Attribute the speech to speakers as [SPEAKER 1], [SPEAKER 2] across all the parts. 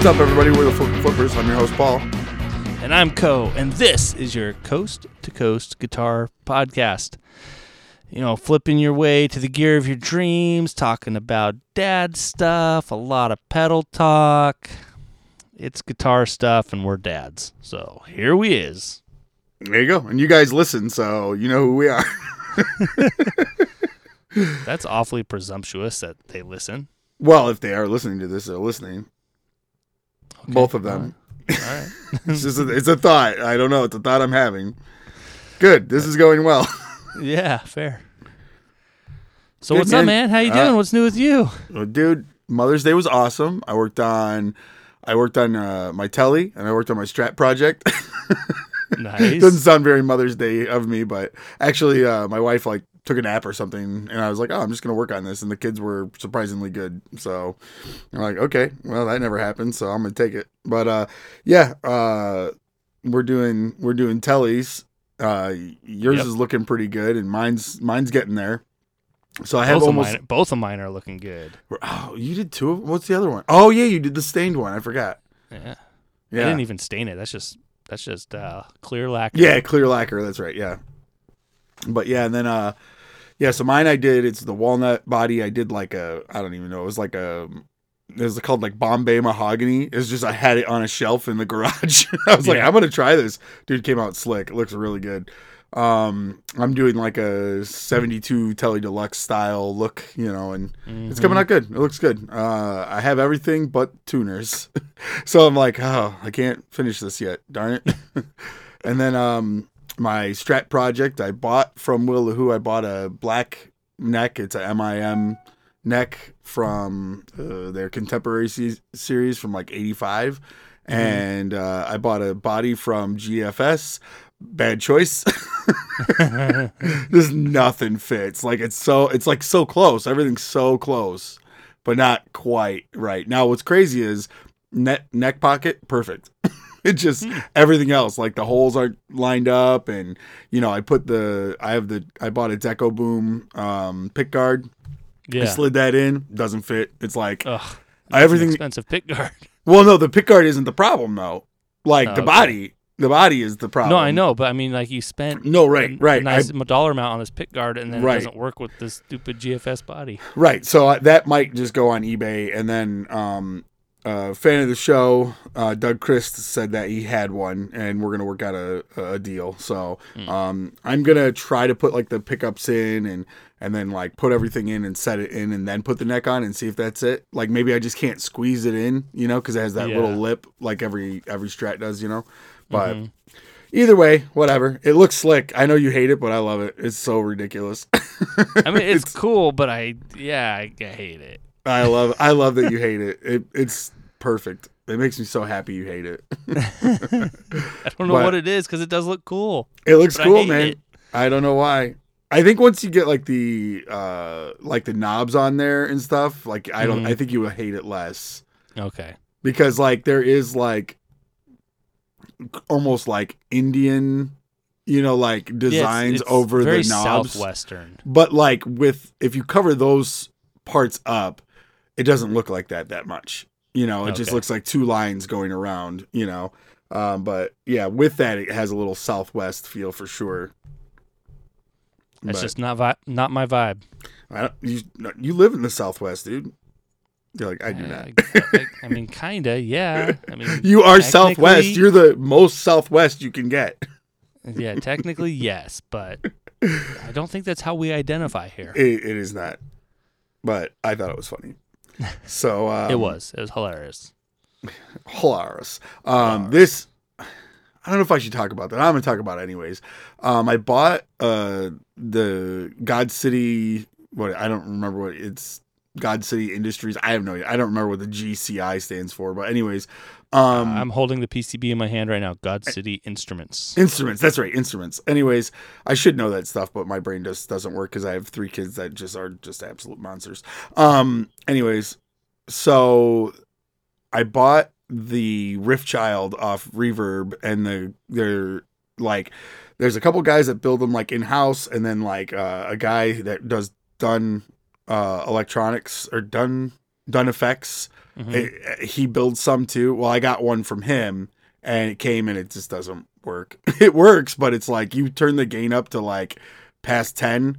[SPEAKER 1] What's up, everybody? We're the Flip- Flippers. I'm your host, Paul.
[SPEAKER 2] And I'm Co, and this is your Coast to Coast Guitar Podcast. You know, flipping your way to the gear of your dreams, talking about dad stuff, a lot of pedal talk. It's guitar stuff, and we're dads. So here we is.
[SPEAKER 1] There you go. And you guys listen, so you know who we are.
[SPEAKER 2] That's awfully presumptuous that they listen.
[SPEAKER 1] well, if they are listening to this, they're listening. Both of them.
[SPEAKER 2] All right.
[SPEAKER 1] It's just a, it's a thought. I don't know. It's a thought I'm having. Good. This is going well.
[SPEAKER 2] yeah, fair. So
[SPEAKER 1] Good,
[SPEAKER 2] what's up,
[SPEAKER 1] man.
[SPEAKER 2] man? How you
[SPEAKER 1] Uh,
[SPEAKER 2] doing? what's new with you?
[SPEAKER 1] Dude, Mother's Day was awesome. I worked on I worked on uh, my telly and I worked on my Strat project.
[SPEAKER 2] Nice.
[SPEAKER 1] Doesn't sound very Mother's Day of me, but actually, uh, my wife like took a nap or something, and I was like, "Oh, I'm just gonna work on this," and the kids were surprisingly good. So I'm like, "Okay, well, that never happened, so I'm gonna take it." But uh, yeah, uh, we're doing we're doing tellies. Uh, yours
[SPEAKER 2] Yep.
[SPEAKER 1] is looking pretty good, and mine's mine's getting there. So I have
[SPEAKER 2] both,
[SPEAKER 1] almost.
[SPEAKER 2] of mine, both of mine are looking good.
[SPEAKER 1] Oh, you did two of What's the other one? Oh yeah, you did the stained one. I forgot.
[SPEAKER 2] Yeah.
[SPEAKER 1] Yeah.
[SPEAKER 2] I didn't even stain it. That's just that's just uh, clear lacquer.
[SPEAKER 1] Yeah, clear lacquer. That's right. Yeah. But yeah, and then uh, yeah. So mine I did. It's the walnut body. I did like a. I don't even know. It was like a. It was called like Bombay mahogany. It's just I had it on a shelf in the garage. I was like, I'm gonna try this. Dude came out slick. It looks really good. Um, I'm doing like a 72 Telly Deluxe style look, you know, and it's coming out good. It looks good. Uh, I have everything but tuners, so I'm like, oh, I can't finish this yet. Darn it. and then um, my Strat project, I bought from Will Who. I bought a black neck. It's a MIM neck from uh, their contemporary se- series from like '85, and uh, I bought a body from GFS. Bad choice. Just nothing fits. Like it's so it's like so close. Everything's so close, but not quite right. Now what's crazy is neck neck pocket perfect. it just everything else like the holes aren't lined up and you know I put the I have the I bought a Deco Boom um pick guard.
[SPEAKER 2] yeah.
[SPEAKER 1] I slid that in, doesn't fit. It's like
[SPEAKER 2] Ugh.
[SPEAKER 1] everything
[SPEAKER 2] expensive pick guard.
[SPEAKER 1] well no, the pick guard isn't the problem though. Like
[SPEAKER 2] Oh,
[SPEAKER 1] the
[SPEAKER 2] okay.
[SPEAKER 1] body. The body is the problem.
[SPEAKER 2] No, I know, but I mean, like you spent
[SPEAKER 1] No, right,
[SPEAKER 2] a,
[SPEAKER 1] right.
[SPEAKER 2] a nice dollar amount on this pick guard, and then
[SPEAKER 1] Right.
[SPEAKER 2] it doesn't work with this stupid GFS body.
[SPEAKER 1] Right. So uh, that might just go on eBay. And then, um, uh, fan of the show, uh, Doug Christ said that he had one, and we're gonna work out a, a deal. So, um, I'm gonna try to put like the pickups in, and and then like put everything in and set it in, and then put the neck on and see if that's it. Like maybe I just can't squeeze it in, you know, because it has that
[SPEAKER 2] Yeah.
[SPEAKER 1] little lip like every every Strat does, you know. But
[SPEAKER 2] Mhm.
[SPEAKER 1] either way, whatever. It looks slick. I know you hate it, but I love it. It's so ridiculous.
[SPEAKER 2] I mean, it's, cool, but I yeah, I, I hate it.
[SPEAKER 1] I love I love that you hate it. it. It's perfect. It makes me so happy you hate it.
[SPEAKER 2] I don't know
[SPEAKER 1] But-
[SPEAKER 2] what it is because it does look cool.
[SPEAKER 1] It looks
[SPEAKER 2] I
[SPEAKER 1] cool,
[SPEAKER 2] hate
[SPEAKER 1] man.
[SPEAKER 2] it.
[SPEAKER 1] I don't know why. I think once you get like the uh like the knobs on there and stuff, like I don't
[SPEAKER 2] Mhm.
[SPEAKER 1] I think you will hate it less
[SPEAKER 2] Okay.
[SPEAKER 1] because like there is like almost like Indian, you know, like
[SPEAKER 2] Yeah, it's-
[SPEAKER 1] designs
[SPEAKER 2] it's
[SPEAKER 1] over the knobs.
[SPEAKER 2] southwestern.
[SPEAKER 1] But like with if you cover those parts up, it doesn't look like that that much. You know, it just looks like two lines going around. You know, um, but yeah, with that, it has a little Southwest feel for sure.
[SPEAKER 2] That's
[SPEAKER 1] But
[SPEAKER 2] just not vi- not my vibe.
[SPEAKER 1] I don't, you. You live in the Southwest, dude. You're like I do
[SPEAKER 2] Uh,
[SPEAKER 1] not.
[SPEAKER 2] I, I mean, kinda, yeah. I mean,
[SPEAKER 1] You are Southwest. You're the most Southwest you can get.
[SPEAKER 2] yeah, technically yes, but I don't think that's how we identify here.
[SPEAKER 1] It, it is not, but I thought it was funny. So um,
[SPEAKER 2] it was. It was hilarious.
[SPEAKER 1] hilarious. Um, this, I don't know if I should talk about that. I'm gonna talk about it anyways. Um, I bought uh the God City. What I don't remember what it's God City Industries. I have no. idea. I don't remember what the GCI stands for. But anyways, um,
[SPEAKER 2] I'm holding the PCB in my hand right now. God City Instruments.
[SPEAKER 1] Instruments. That's right. Instruments. Anyways, I should know that stuff, but my brain just doesn't work because I have three kids that just are just absolute monsters. Um. Anyways, so I bought the Rift Child off Reverb, and the they're like, there's a couple guys that build them like in house, and then like uh, a guy that does done uh, electronics or done Done Effects. It- he builds some too. Well, I got one from him, and it came and it just doesn't work. it works, but it's like you turn the gain up to like past ten,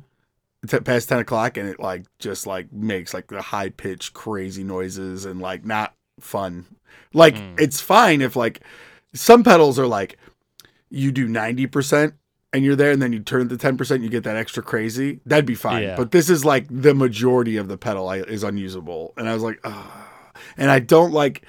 [SPEAKER 1] t- past ten o'clock, and it like just like makes like the high pitched crazy noises and like not fun. Like
[SPEAKER 2] Mm.
[SPEAKER 1] it's fine if like some pedals are like you do ninety percent and you're there and then you turn the 10% you get that extra crazy that'd be fine.
[SPEAKER 2] Yeah.
[SPEAKER 1] but this is like the majority of the pedal I, is unusable. And i was like and i don't like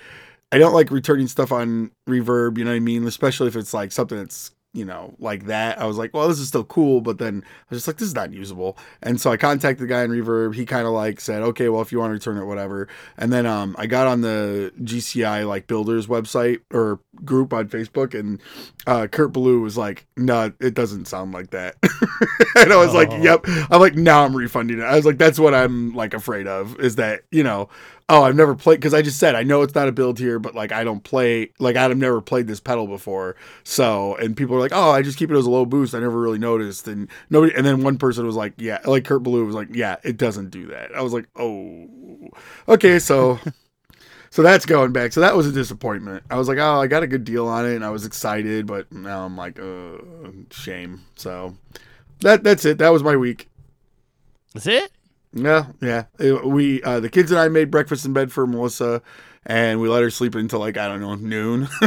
[SPEAKER 1] i don't like returning stuff on reverb you know what i mean? Especially if it's like something that's you know like that i was like well this is still cool but then i was just like this is not usable and so i contacted the guy in reverb he kind of like said okay well if you want to return it whatever and then um i got on the gci like builders website or group on facebook and uh, Kurt Ballou was like, "No, it doesn't sound like that," and I was like,
[SPEAKER 2] Oh.
[SPEAKER 1] "Yep." I'm like, "Now I'm refunding it." I was like, "That's what I'm like afraid of is that you know, oh, I've never played because I just said I know it's not a build here, but like I don't play like I've never played this pedal before, so and people are like, oh, I just keep it as a low boost. I never really noticed, and nobody, and then one person was like, yeah, like Kurt Ballou was like, yeah, it doesn't do that. I was like, oh, okay, so. So that's going back. So that was a disappointment. I was like, oh, I got a good deal on it, and I was excited, but now I'm like, uh, shame. So that that's it. That was my week.
[SPEAKER 2] That's it.
[SPEAKER 1] Yeah, yeah. We uh, the kids and I made breakfast in bed for Melissa, and we let her sleep until like I don't know noon.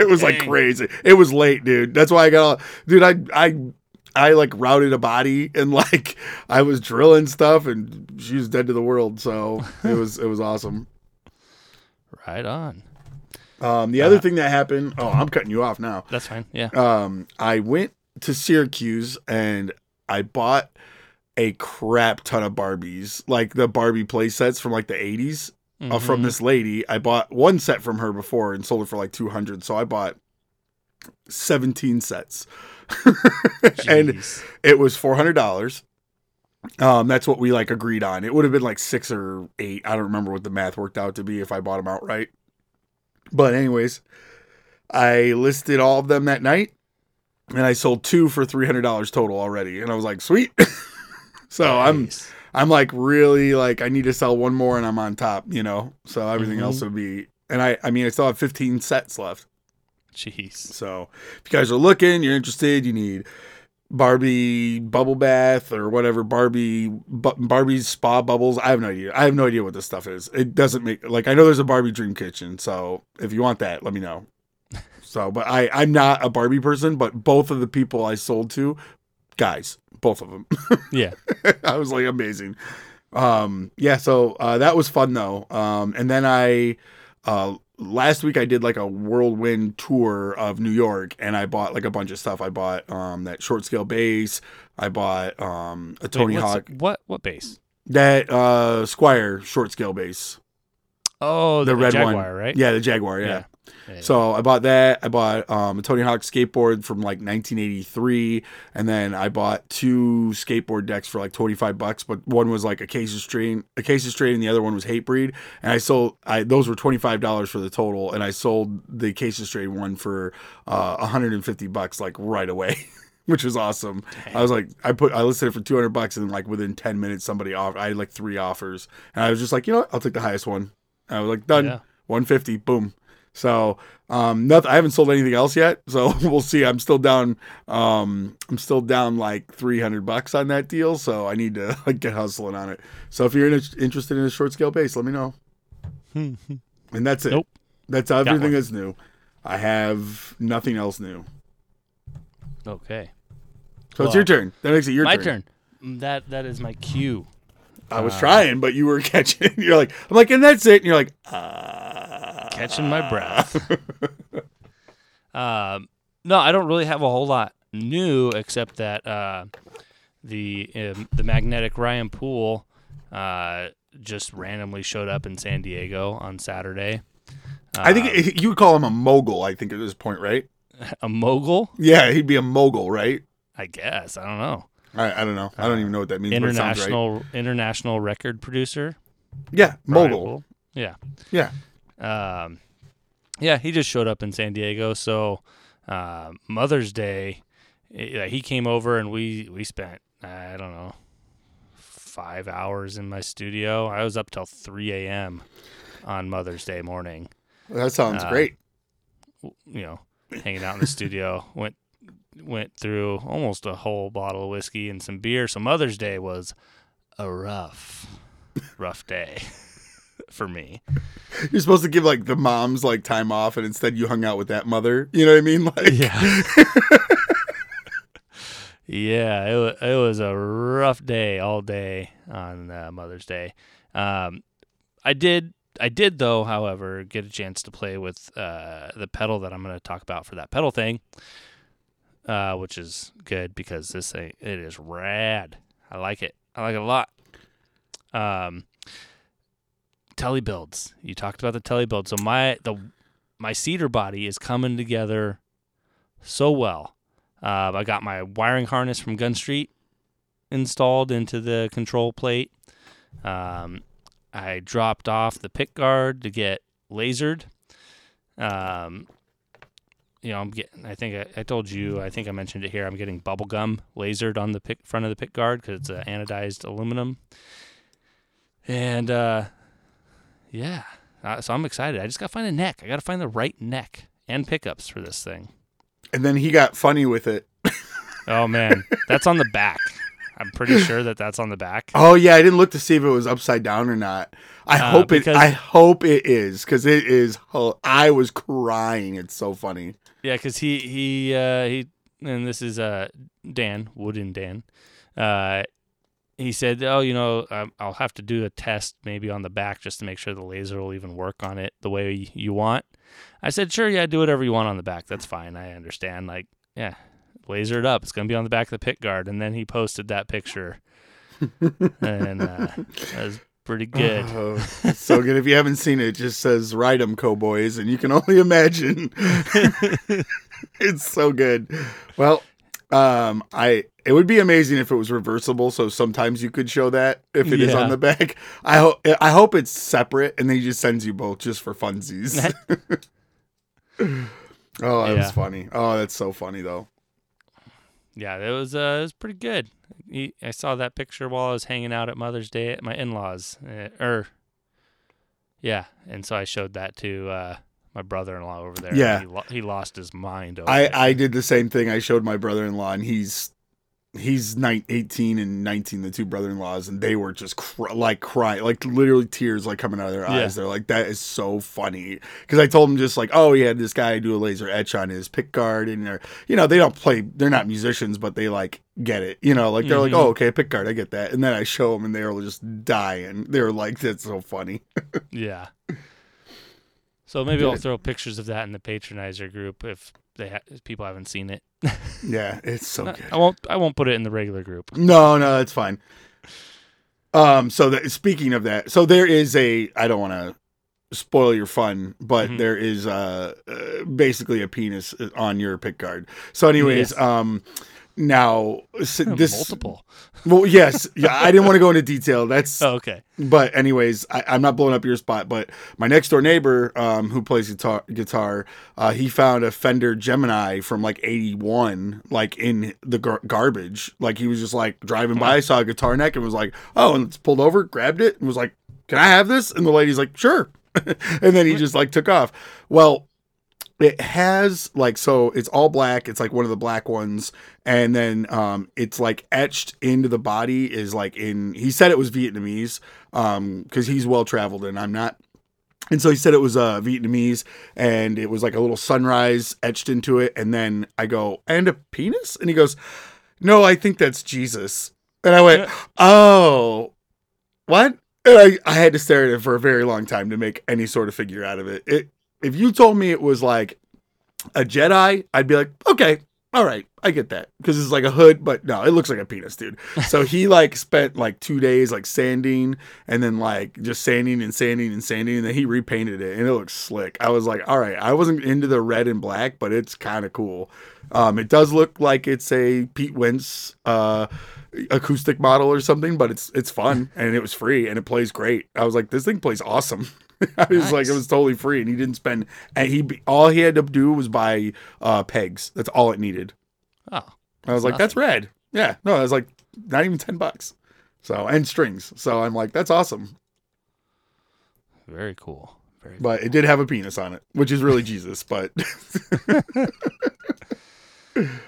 [SPEAKER 1] it was like
[SPEAKER 2] Dang.
[SPEAKER 1] crazy. It was late, dude. That's why I got all, dude. I I. I like routed a body and like I was drilling stuff and she was dead to the world. So it was it was awesome.
[SPEAKER 2] Right on.
[SPEAKER 1] Um, the other
[SPEAKER 2] Uh,
[SPEAKER 1] thing that happened. Oh, I'm cutting you off now.
[SPEAKER 2] That's fine. Yeah.
[SPEAKER 1] Um, I went to Syracuse and I bought a crap ton of Barbies, like the Barbie play sets from like the 80s uh, from
[SPEAKER 2] Mhm.
[SPEAKER 1] this lady. I bought one set from her before and sold it for like 200. So I bought 17 sets. and it was $400. Um, that's what we like agreed on. It would have been like six or eight. I don't remember what the math worked out to be if I bought them outright. But anyways, I listed all of them that night, and I sold two for three hundred dollars total already. And I was like, sweet. so I'm I'm like really like I need to sell one more, and I'm on top. You know, so everything
[SPEAKER 2] Mhm.
[SPEAKER 1] else would be. And I I mean I still have fifteen sets left.
[SPEAKER 2] Jeez.
[SPEAKER 1] So if you guys are looking, you're interested, you need Barbie bubble bath or whatever Barbie bu- Barbie's spa bubbles. I have no idea. I have no idea what this stuff is. It doesn't make like I know there's a Barbie dream kitchen. So if you want that, let me know. So, but I I'm not a Barbie person, but both of the people I sold to, guys, both of them.
[SPEAKER 2] Yeah.
[SPEAKER 1] I was like amazing. Um, yeah, so uh, that was fun though. Um, and then I uh, last week I did like a whirlwind tour of New York, and I bought like a bunch of stuff. I bought um, that short scale bass. I bought um, a Tony
[SPEAKER 2] Wait,
[SPEAKER 1] Hawk
[SPEAKER 2] What? What base?
[SPEAKER 1] that uh, Squier short scale bass.
[SPEAKER 2] Oh,
[SPEAKER 1] The
[SPEAKER 2] the,
[SPEAKER 1] red one.
[SPEAKER 2] Jaguar, right?
[SPEAKER 1] Yeah, the Jaguar. yeah. So I bought that. I bought um, a Tony Hawk skateboard from like 1983, and then I bought two skateboard decks for like 25 bucks. But one was like a case of strain, a case of strain, and the other one was Hatebreed. And I sold, I those were 25 dollars for the total, and I sold the case of strain one for uh, 150 bucks like right away. Which was awesome. I was like, I put, I listed it for 200 bucks, and like within 10 minutes, somebody off. I had like three offers, and I was just like, you know what, I'll take the highest one. And I was like, done.
[SPEAKER 2] Yeah.
[SPEAKER 1] 150 boom so um nothing i haven't sold anything else yet so we'll see. I'm still down um i'm still down like 300 bucks on that deal so i need to like get hustling on it. So if you're in interested in a short scale base let me know. And that's it.
[SPEAKER 2] Nope.
[SPEAKER 1] that's everything that's new. I have nothing else new.
[SPEAKER 2] Okay.
[SPEAKER 1] so it's your turn. That makes it your
[SPEAKER 2] my
[SPEAKER 1] turn.
[SPEAKER 2] turn. Mm, That that is my cue.
[SPEAKER 1] i was
[SPEAKER 2] Uh,
[SPEAKER 1] trying but you were catching. You're like i'm like and that's it. And you're like uh
[SPEAKER 2] Catching my breath. um, no, I don't really have a whole lot new except that uh, the um, the magnetic Ryan pool uh, just randomly showed up in San Diego on Saturday.
[SPEAKER 1] i think it- you would call him a mogul i think at this point right
[SPEAKER 2] a mogul,
[SPEAKER 1] yeah he'd be a mogul right
[SPEAKER 2] I guess. I don't know.
[SPEAKER 1] I, I don't know. I don't even know what that means. it right.
[SPEAKER 2] International international record producer.
[SPEAKER 1] Yeah, mogul.
[SPEAKER 2] Yeah.
[SPEAKER 1] Yeah.
[SPEAKER 2] Um, yeah, he just showed up in San Diego. So uh, Mother's Day, eh, he came over and we we spent I don't know five hours in my studio. I was up till 3 a.m. on Mother's Day morning.
[SPEAKER 1] That sounds
[SPEAKER 2] Uh,
[SPEAKER 1] great.
[SPEAKER 2] You know, hanging out in the studio. Went went through almost a whole bottle of whiskey and some beer. So Mother's Day was a rough, rough day for me.
[SPEAKER 1] You're supposed to give like the moms like time off, and instead you hung out with that mother. You know what I mean? Like,
[SPEAKER 2] Yeah. yeah, it was, it was a rough day all day on uh, Mother's Day. Um, I did I did though, however, get a chance to play with uh, the pedal that I'm going to talk about for that pedal thing, uh, which is good because this thing it is rad. I like it. I like it a lot. Um, telly builds. You talked about the telly build. So my the my cedar body is coming together so well. Uh, I got my wiring harness from Gun Street installed into the control plate. Um, I dropped off the pick guard to get lasered. Um, you know, I'm getting. I think I, I told you. I think I mentioned it here. I'm getting bubble gum lasered on the pick front of the pick guard because it's anodized aluminum. And uh, yeah, uh, so I'm excited. I just got to find a neck. I got to find the right neck and pickups for this thing.
[SPEAKER 1] and then he got funny with it.
[SPEAKER 2] Oh man, that's on the back. I'm pretty sure that that's on the back.
[SPEAKER 1] Oh yeah, I didn't look to see if it was upside down or not. I
[SPEAKER 2] Uh,
[SPEAKER 1] hope it. I hope it is because it is. I was crying. It's so funny.
[SPEAKER 2] Yeah, because he he uh, he and this is uh Dan Wooden Dan. Uh, he said, "Oh, you know, um, I'll have to do a test maybe on the back just to make sure the laser will even work on it the way you want." I said, "Sure, yeah, do whatever you want on the back. That's fine. I understand. Like, yeah, laser it up. It's gonna be on the back of the pit guard." And then he posted that picture, and uh, that was pretty good.
[SPEAKER 1] Oh, so good. If you haven't seen it, it just says "Ride 'em, cowboys," and you can only imagine. it's so good. Well, um, I it would be amazing if it was reversible. So sometimes you could show that if it is
[SPEAKER 2] Yeah.
[SPEAKER 1] on the back. I hope I hope it's separate, and then he just sends you both just for funsies. oh, that
[SPEAKER 2] Yeah.
[SPEAKER 1] was funny. Oh, that's so funny though.
[SPEAKER 2] Yeah, it was uh, it was pretty good. He, I saw that picture while I was hanging out at Mother's Day at my in-laws. Uh, or yeah, and so I showed that to uh, my brother-in-law over there.
[SPEAKER 1] Yeah.
[SPEAKER 2] he, lo- he lost his mind. Over
[SPEAKER 1] I
[SPEAKER 2] it.
[SPEAKER 1] I did the same thing. I showed my brother-in-law, and he's he's nine, 18 and 19 the two brother-in-laws and they were just cr- like crying like literally tears like coming out of their
[SPEAKER 2] Yeah.
[SPEAKER 1] eyes they're like that is so funny because i told them just like oh he had this guy do a laser etch on his pick guard and they're you know they don't play they're not musicians but they like get it you know like they're like
[SPEAKER 2] Mhm.
[SPEAKER 1] oh okay pick guard i get that and then i show them and they were just dying they were like that's so funny
[SPEAKER 2] yeah. So maybe I'll throw pictures of that in the patronizer group if they ha- if people haven't seen it.
[SPEAKER 1] yeah it's so good
[SPEAKER 2] I won't. I won't put it in the regular group.
[SPEAKER 1] No, no, that's fine. Um, so that speaking of that, so there is a I don't want to spoil your fun, but
[SPEAKER 2] Mhm.
[SPEAKER 1] there is uh, uh basically a penis on your pick guard. So, anyways,
[SPEAKER 2] Yes.
[SPEAKER 1] um, now this
[SPEAKER 2] Multiple.
[SPEAKER 1] well, yes, yeah, I didn't want to go into detail. That's
[SPEAKER 2] Oh, okay.
[SPEAKER 1] but anyways, I, I'm not blowing up your spot. But my next door neighbor, um, who plays guitar, guitar, uh, he found a Fender Gemini from like '81, like in the gar- garbage. Like he was just like driving by, saw a guitar neck, and was like, "Oh," and it's pulled over, grabbed it, and was like, "Can I have this?" And the lady's like, "Sure," and then he just like took off. Well. It has like so it's all black. It's like one of the black ones, and then um, it's like etched into the body is like in. He said it was Vietnamese, um, because he's well traveled and I'm not. And so he said it was uh, Vietnamese, and it was like a little sunrise etched into it. And then I go, and a penis, and he goes, "No, I think that's Jesus." And I went, "Oh, what?" And I, I had to stare at it for a very long time to make any sort of figure out of it. It if you told me it was like a Jedi, I'd be like, okay, all right, I get that because it's like a hood, but no, it looks like a penis, dude. So he like spent like two days like sanding and then like just sanding and sanding and sanding, and then he repainted it and it looks slick. I was like, all right, I wasn't into the red and black, but it's kind of cool. Um, it does look like it's a Pete Wentz uh acoustic model or something, but it's it's fun and it was free and it plays great. I was like, this thing plays awesome. I was like, it was totally free, and he didn't spend. And he all he had to do was buy uh, pegs. That's all it needed.
[SPEAKER 2] Oh,
[SPEAKER 1] I was like, that's red. Yeah, no, it was like not even ten bucks. So and strings. So I'm like, that's awesome.
[SPEAKER 2] Very cool. Very cool.
[SPEAKER 1] But it did have a penis on it, which is really Jesus. But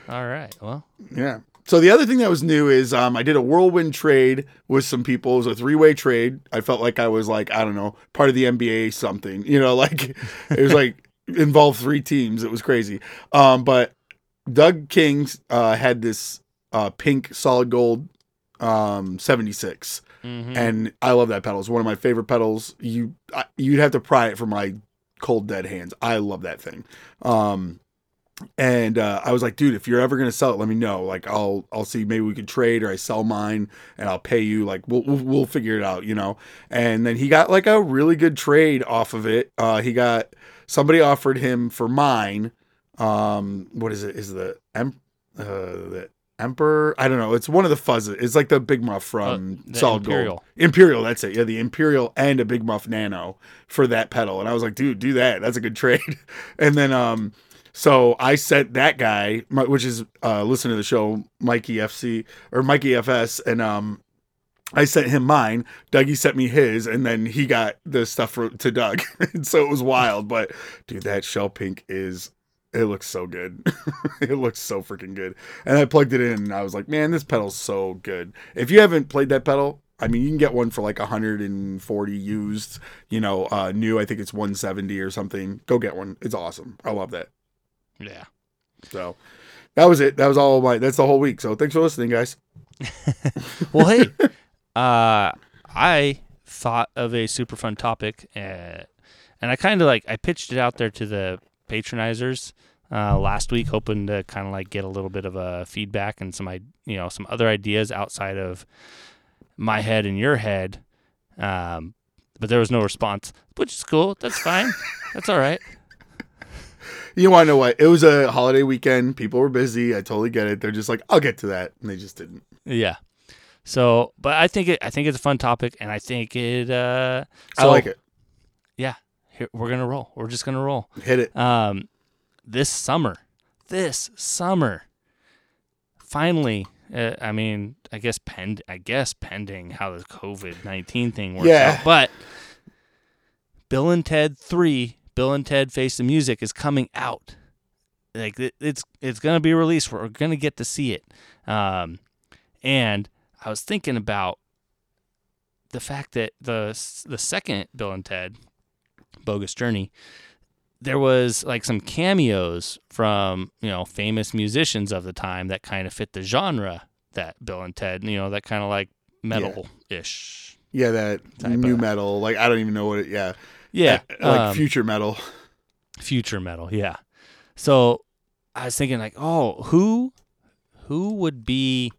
[SPEAKER 2] All right. Well,
[SPEAKER 1] yeah. So the other thing that was new is um, I did a whirlwind trade with some people. It was a three way trade. I felt like I was like I don't know part of the NBA something. You know, like it was like involved three teams. It was crazy. Um, but Doug King uh, had this uh, pink solid gold um, seventy six,
[SPEAKER 2] mhm.
[SPEAKER 1] and I love that pedal. It's one of my favorite pedals. You I, you'd have to pry it from my cold dead hands. I love that thing. Um, and uh, I was like, dude, if you're ever gonna sell it, let me know. Like, I'll I'll see maybe we could trade or I sell mine and I'll pay you. Like, we'll we'll, we'll figure it out, you know. And then he got like a really good trade off of it. Uh, he got somebody offered him for mine. Um, what is it? Is the em- uh, the emperor? I don't know. It's one of the fuzzes. It's like the big muff from
[SPEAKER 2] Uh,
[SPEAKER 1] Solid
[SPEAKER 2] Imperial.
[SPEAKER 1] Gold. Imperial, that's it. Yeah, the Imperial and a Big Muff Nano for that pedal. And I was like, dude, do that. That's a good trade. and then um so I sent that guy, which is uh listen to the show, Mikey FC or Mikey FS, and um I sent him mine. Dougie sent me his, and then he got the stuff for, to Doug. so it was wild. But dude, that shell pink is it looks so good. it looks so freaking good. And I plugged it in and I was like, man, this pedal's so good. If you haven't played that pedal, I mean, you can get one for like 140 used, you know, uh, new. I think it's 170 or something. Go get one. It's awesome. I love that.
[SPEAKER 2] Yeah.
[SPEAKER 1] So that was it. That was all my, that's the whole week. So thanks for listening, guys.
[SPEAKER 2] Well, hey, uh, I thought of a super fun topic, uh, and I kind of like I pitched it out there to the patronizers uh, last week, hoping to kind of like get a little bit of a feedback and some i- you know some other ideas outside of my head and your head. Um, but there was no response, which is cool. That's fine. That's all right.
[SPEAKER 1] You want to know what? It was a holiday weekend. People were busy. I totally get it. They're just like, I'll get to that. And they just didn't.
[SPEAKER 2] Yeah. So, but I think it. I think it's a fun topic, and I think it. Uh,
[SPEAKER 1] I like it.
[SPEAKER 2] Yeah, here, we're gonna roll. We're just gonna roll.
[SPEAKER 1] Hit it.
[SPEAKER 2] Um, this summer, this summer, finally. Uh, I mean, I guess pend. I guess pending how the COVID nineteen thing works
[SPEAKER 1] Yeah.
[SPEAKER 2] out, but Bill and Ted Three, Bill and Ted Face the Music is coming out. Like it, it's it's gonna be released. We're gonna get to see it. Um, and I was thinking about the fact that the the second Bill and Ted Bogus Journey, there was like some cameos from you know famous musicians of the time that kind of fit the genre that Bill and Ted, you know, that kind of like metal ish.
[SPEAKER 1] Yeah, that
[SPEAKER 2] Type
[SPEAKER 1] new
[SPEAKER 2] of-
[SPEAKER 1] metal. Like, I don't even know what it, yeah.
[SPEAKER 2] Yeah,
[SPEAKER 1] Like
[SPEAKER 2] um,
[SPEAKER 1] future metal.
[SPEAKER 2] future metal yeah so i was thinking like oh who who would be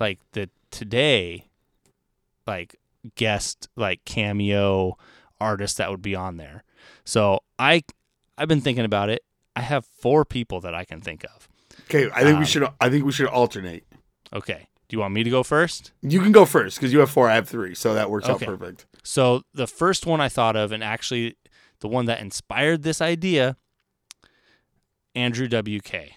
[SPEAKER 2] like the today like guest like cameo artist that would be on there so i i've been thinking about it i have four people that i can think of
[SPEAKER 1] Okay, I think
[SPEAKER 2] um,
[SPEAKER 1] we should. I think we should alternate.
[SPEAKER 2] okay do you want me to go first
[SPEAKER 1] You can go first because you have four. I have three, so that works
[SPEAKER 2] Okay.
[SPEAKER 1] out perfect.
[SPEAKER 2] So the first one i thought of and actually the one that inspired this idea andrew wk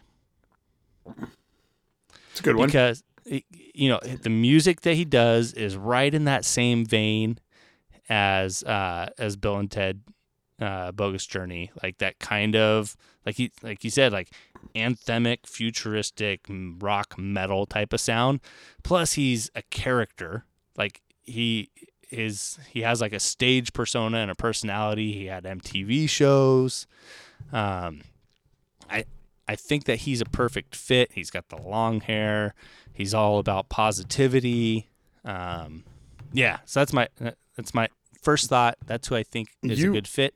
[SPEAKER 1] It's a good one.
[SPEAKER 2] because you know the music that he does is right in that same vein as uh, as Bill and Ted uh, Bogus Journey, like that kind of like he like you said like anthemic, futuristic rock metal type of sound. Plus, he's a character. Like he is he has like a stage persona and a personality. He had MTV shows. Um, I I think that he's a perfect fit. He's got the long hair. He's all about positivity. Um, yeah, so that's my that's my first thought. That's who I think is
[SPEAKER 1] You-
[SPEAKER 2] a good fit.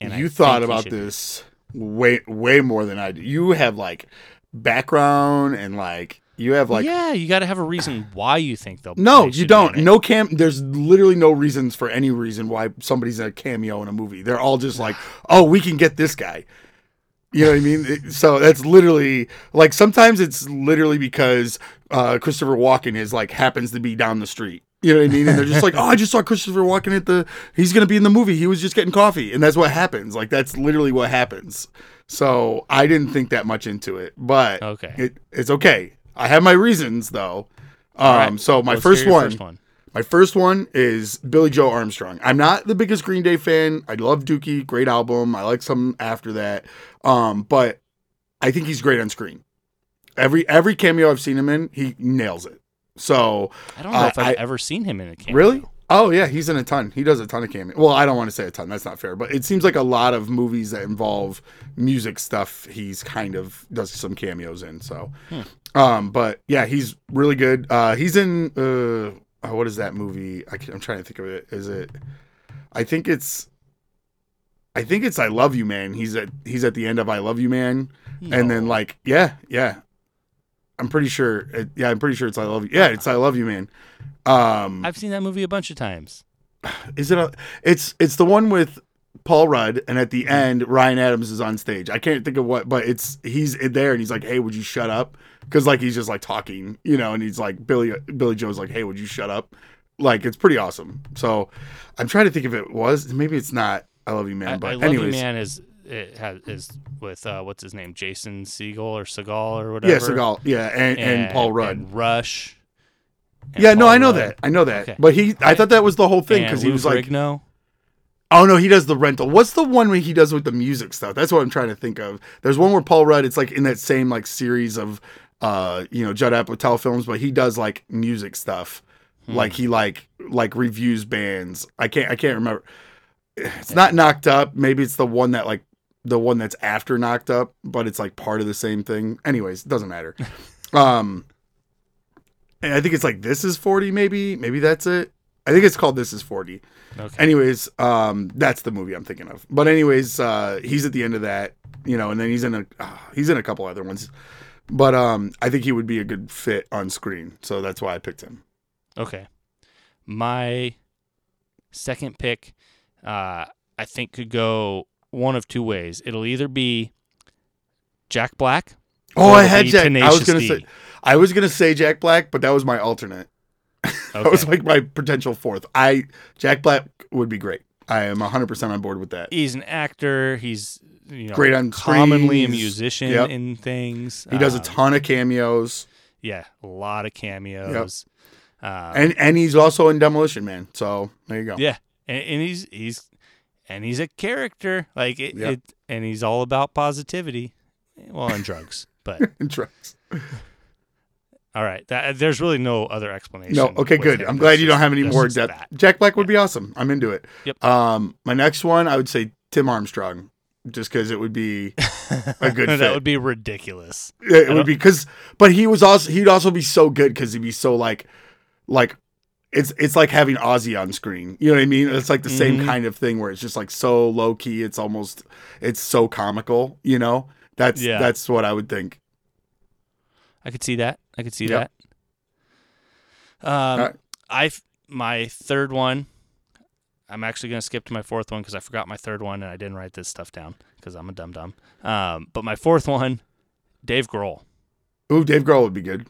[SPEAKER 2] And
[SPEAKER 1] you
[SPEAKER 2] think
[SPEAKER 1] thought about this way way more than I do. You have like background and like you have like
[SPEAKER 2] yeah, you got to have a reason why you think they'll.
[SPEAKER 1] no,
[SPEAKER 2] they
[SPEAKER 1] you don't. No cam. There's literally no reasons for any reason why somebody's a cameo in a movie. They're all just like, oh, we can get this guy. You know what I mean? So that's literally like sometimes it's literally because uh, Christopher Walken is like happens to be down the street. You know what I mean? And they're just like, oh, I just saw Christopher Walken at the. He's gonna be in the movie. He was just getting coffee, and that's what happens. Like that's literally what happens. So I didn't think that much into it, but
[SPEAKER 2] Okay.
[SPEAKER 1] it, it's okay. I have my reasons though. Um,
[SPEAKER 2] right.
[SPEAKER 1] so my first one,
[SPEAKER 2] First one.
[SPEAKER 1] my first one is Billie Joe Armstrong. I'm not the biggest Green Day fan. I love Dookie, great album. I like some after that, um, but I think he's great on screen. Every every cameo I've seen him in, he nails it. So
[SPEAKER 2] I don't know
[SPEAKER 1] Uh,
[SPEAKER 2] if I've
[SPEAKER 1] I-
[SPEAKER 2] ever seen him in a cameo.
[SPEAKER 1] Really? Oh yeah, he's in a ton. He does a ton of cameo. Well, I don't want to say a ton. That's not fair. But it seems like a lot of movies that involve music stuff. He's kind of does some cameos in. So, um, but yeah, he's really good. Uh, he's in uh, oh, what is that movie? I I'm trying to think of it. Is it? I think it's. I think it's I Love You Man. He's at he's at the end of I Love You Man, and then like yeah yeah, I'm pretty sure. It, yeah, I'm pretty sure it's I Love You. Yeah, it's I Love You Man. Um,
[SPEAKER 2] I've seen that movie a bunch of times.
[SPEAKER 1] is it a? It's it's the one with Paul Rudd, and at the end, Ryan Adams is on stage. I can't think of what, but it's he's in there, and he's like, "Hey, would you shut up?" Because like he's just like talking, you know, and he's like Billy Billie Joe's like, "Hey, would you shut up?" Like it's pretty awesome. So I'm trying to think if it was. Maybe it's not. I love you, man.
[SPEAKER 2] I,
[SPEAKER 1] but
[SPEAKER 2] I Love
[SPEAKER 1] anyways,
[SPEAKER 2] You Man is it has is with uh, what's his name, Jason Segel or Segal or whatever.
[SPEAKER 1] yeah, Seagal, yeah, and, and, Paul Rudd.
[SPEAKER 2] and Rush. and
[SPEAKER 1] yeah, no, I know
[SPEAKER 2] Rudd,
[SPEAKER 1] that. I know that.
[SPEAKER 2] Okay.
[SPEAKER 1] But he, I thought that was the whole thing because he was like,
[SPEAKER 2] Ferrigno.
[SPEAKER 1] Oh no, he does the rental. What's the one where he does with the music stuff? That's what I'm trying to think of. There's one where Paul Rudd. It's like in that same like series of, uh, you know, Judd Apatow films, but he does like music stuff.
[SPEAKER 2] Hmm.
[SPEAKER 1] Like he like like reviews bands. I can't I can't remember. It's not knocked up. Maybe it's the one that like the one that's after knocked up, but it's like part of the same thing. Anyways, it doesn't matter. um, and I think it's like this is 40. Maybe maybe that's it. I think it's called This Is 40
[SPEAKER 2] Okay.
[SPEAKER 1] anyways um that's the movie i'm thinking of but anyways uh he's at the end of that you know and then he's in a uh, he's in a couple other ones but um i think he would be a good fit on screen so that's why i picked him
[SPEAKER 2] Okay. My second pick, uh, I think could go one of two ways. It'll either be Jack Black.
[SPEAKER 1] oh i had jack i was gonna
[SPEAKER 2] D.
[SPEAKER 1] say i was gonna say jack black but that was my alternate
[SPEAKER 2] Okay.
[SPEAKER 1] that was like my potential fourth i jack black would be great i am 100% on board with that
[SPEAKER 2] he's an actor. He's you know
[SPEAKER 1] Great on
[SPEAKER 2] commonly a musician
[SPEAKER 1] Yep.
[SPEAKER 2] in things.
[SPEAKER 1] he does a
[SPEAKER 2] Um,
[SPEAKER 1] ton of cameos
[SPEAKER 2] Yeah, a lot of cameos. Um,
[SPEAKER 1] and and he's also in demolition man so there you go
[SPEAKER 2] yeah, and, and he's he's and he's a character like it,
[SPEAKER 1] Yep.
[SPEAKER 2] it and he's all about positivity. Well, and drugs, but
[SPEAKER 1] Interesting.
[SPEAKER 2] all right. That, there's really no other explanation.
[SPEAKER 1] No, okay, good.
[SPEAKER 2] him.
[SPEAKER 1] I'm glad you don't have any more depth.
[SPEAKER 2] that.
[SPEAKER 1] Jack Black would be awesome. I'm into it.
[SPEAKER 2] Yep.
[SPEAKER 1] Um, my next one, I would say Tim Armstrong, just because it would be a good
[SPEAKER 2] that
[SPEAKER 1] fit.
[SPEAKER 2] would be ridiculous.
[SPEAKER 1] it would be because, but he was also he'd also be so good because he'd be so like, like. It's it's like having Ozzy on screen. You know what I mean? It's like the same
[SPEAKER 2] Mhm.
[SPEAKER 1] kind of thing where it's just like so low key. It's almost it's so comical. You know? That's
[SPEAKER 2] Yeah.
[SPEAKER 1] that's what I would think.
[SPEAKER 2] I could see that. I could see
[SPEAKER 1] Yep.
[SPEAKER 2] that. Um,
[SPEAKER 1] Alright.
[SPEAKER 2] I my third one. I'm actually gonna skip to my fourth one because I forgot my third one and I didn't write this stuff down because I'm a dum dum. Um, but my fourth one, Dave Grohl.
[SPEAKER 1] Ooh, Dave Grohl would be good.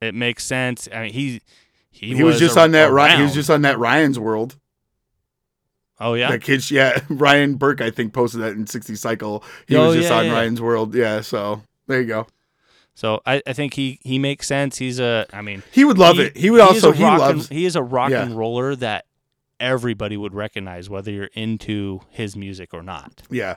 [SPEAKER 2] It makes sense. I mean, he he,
[SPEAKER 1] He, was, just
[SPEAKER 2] a-
[SPEAKER 1] on that. He was just on that Ryan's World.
[SPEAKER 2] Oh yeah.
[SPEAKER 1] That kid, yeah, Ryan Burke, I think, posted that in 60 Cycle. He
[SPEAKER 2] Oh,
[SPEAKER 1] was just
[SPEAKER 2] yeah,
[SPEAKER 1] on
[SPEAKER 2] yeah.
[SPEAKER 1] Ryan's World. Yeah, so there you go.
[SPEAKER 2] So I, I think he he makes sense. He's a. I mean,
[SPEAKER 1] He would love it. He would
[SPEAKER 2] is
[SPEAKER 1] also, he loves,
[SPEAKER 2] And, he is a rock
[SPEAKER 1] Yeah.
[SPEAKER 2] and roller that everybody would recognize, whether you're into his music or not.
[SPEAKER 1] yeah.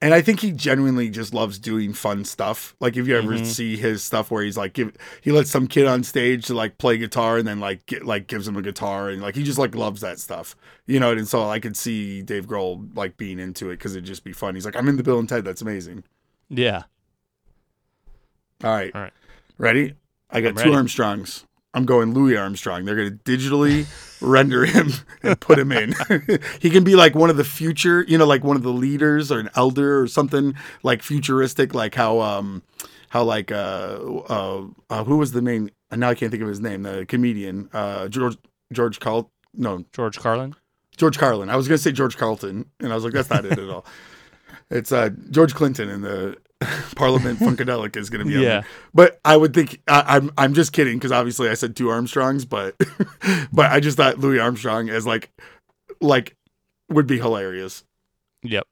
[SPEAKER 1] And I think he genuinely just loves doing fun stuff. Like if you ever
[SPEAKER 2] Mhm.
[SPEAKER 1] see his stuff where he's like, give, he lets some kid on stage to like play guitar and then like get, like gives him a guitar and like he just like loves that stuff, you know. And so I could see Dave Grohl like being into it because it'd just be fun. He's like, I'm in the Bill and Ted. That's amazing.
[SPEAKER 2] Yeah.
[SPEAKER 1] All right.
[SPEAKER 2] All right.
[SPEAKER 1] Ready? I got
[SPEAKER 2] I'm
[SPEAKER 1] two
[SPEAKER 2] ready.
[SPEAKER 1] Armstrongs. I'm going Louis Armstrong. They're going to digitally render him and put him in. he can be like one of the future, you know, like one of the leaders or an elder or something like futuristic, like how, um, how like, uh, uh, uh who was the main, and now I can't think of his name, the comedian, uh, George, George Carl, no,
[SPEAKER 2] George Carlin.
[SPEAKER 1] George Carlin. I was going to say George Carlton, and I was like, that's not it at all. It's uh, George Clinton in the Parliament Funkadelic is going to be
[SPEAKER 2] Yeah.
[SPEAKER 1] there. But I would think I, I'm I'm just kidding because obviously I said two Armstrongs, but but I just thought Louis Armstrong as like like would be hilarious.
[SPEAKER 2] Yep.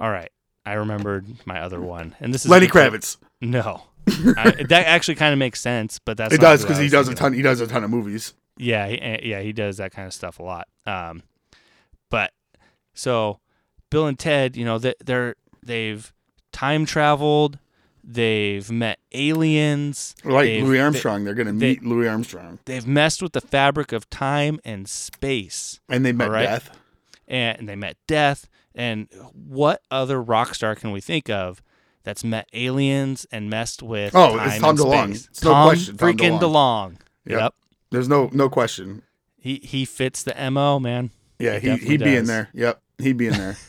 [SPEAKER 2] All right. I remembered my other one, and this is
[SPEAKER 1] Lenny
[SPEAKER 2] because-
[SPEAKER 1] Kravitz.
[SPEAKER 2] No, I, that actually kind of makes sense, but that's
[SPEAKER 1] it
[SPEAKER 2] not
[SPEAKER 1] does because he does a ton. He does a ton of movies.
[SPEAKER 2] Yeah, he, eh, yeah, he does that kind of stuff a lot. Um, but so Bill and Ted, you know, they, they're they've time traveled, they've met aliens,
[SPEAKER 1] Like
[SPEAKER 2] They've-
[SPEAKER 1] Louis Armstrong, they, are gonna
[SPEAKER 2] they-
[SPEAKER 1] meet Louis Armstrong,
[SPEAKER 2] they've messed with the fabric of time and space,
[SPEAKER 1] and they met
[SPEAKER 2] right.
[SPEAKER 1] Death.
[SPEAKER 2] and they met death. And what other rock star can we think of that's met aliens and messed with?
[SPEAKER 1] Oh,
[SPEAKER 2] time
[SPEAKER 1] it's Tom
[SPEAKER 2] and
[SPEAKER 1] DeLonge.
[SPEAKER 2] space?
[SPEAKER 1] It's no
[SPEAKER 2] Tom
[SPEAKER 1] question, Tom
[SPEAKER 2] freaking
[SPEAKER 1] DeLonge.
[SPEAKER 2] DeLonge.
[SPEAKER 1] Yep.
[SPEAKER 2] Yep.
[SPEAKER 1] There's no no question.
[SPEAKER 2] He he fits the mo, man.
[SPEAKER 1] Yeah,
[SPEAKER 2] he,
[SPEAKER 1] he he'd be in there. Yep, he'd be in there.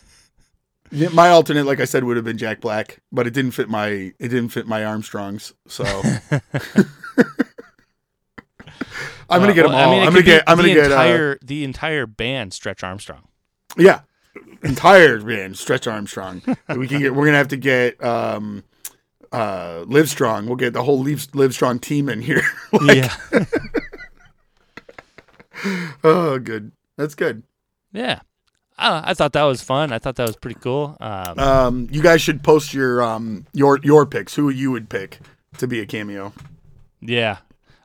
[SPEAKER 1] Yeah, my alternate, like I said, would have been Jack Black, but it didn't fit my it didn't fit my Armstrongs. So I'm gonna
[SPEAKER 2] Uh,
[SPEAKER 1] get them all.
[SPEAKER 2] I mean, it
[SPEAKER 1] I'm gonna get.
[SPEAKER 2] be
[SPEAKER 1] I'm gonna
[SPEAKER 2] the
[SPEAKER 1] get. Uh,
[SPEAKER 2] entire the entire band. Stretch Armstrong.
[SPEAKER 1] yeah, entire band. Stretch Armstrong. we can get. We're gonna have to get. um uh live strong we'll get the whole live, live strong team in here Like,
[SPEAKER 2] yeah,
[SPEAKER 1] oh good that's good
[SPEAKER 2] yeah. I, I thought that was fun. I thought that was pretty cool. Um,
[SPEAKER 1] um you guys should post your um your your picks who you would pick to be a cameo
[SPEAKER 2] yeah,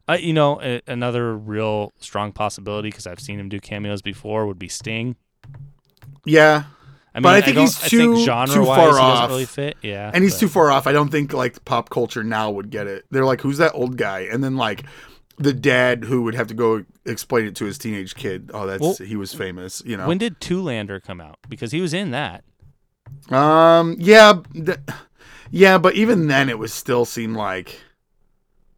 [SPEAKER 2] uh, you know, a, another real strong possibility because I've seen him do cameos before would be Sting.
[SPEAKER 1] yeah
[SPEAKER 2] I mean,
[SPEAKER 1] But I think
[SPEAKER 2] don't,
[SPEAKER 1] he's too-
[SPEAKER 2] think
[SPEAKER 1] too far off.
[SPEAKER 2] really fit. Yeah,
[SPEAKER 1] and he's
[SPEAKER 2] but-
[SPEAKER 1] too far off. I don't think like pop culture now would get it. They're like, who's that old guy? And then like the dad who would have to go explain it to his teenage kid. Oh, that's
[SPEAKER 2] Well,
[SPEAKER 1] he was famous. You know.
[SPEAKER 2] When did Zoolander come out? Because he was in that.
[SPEAKER 1] um. Yeah. th- yeah, but even then, it was still seemed like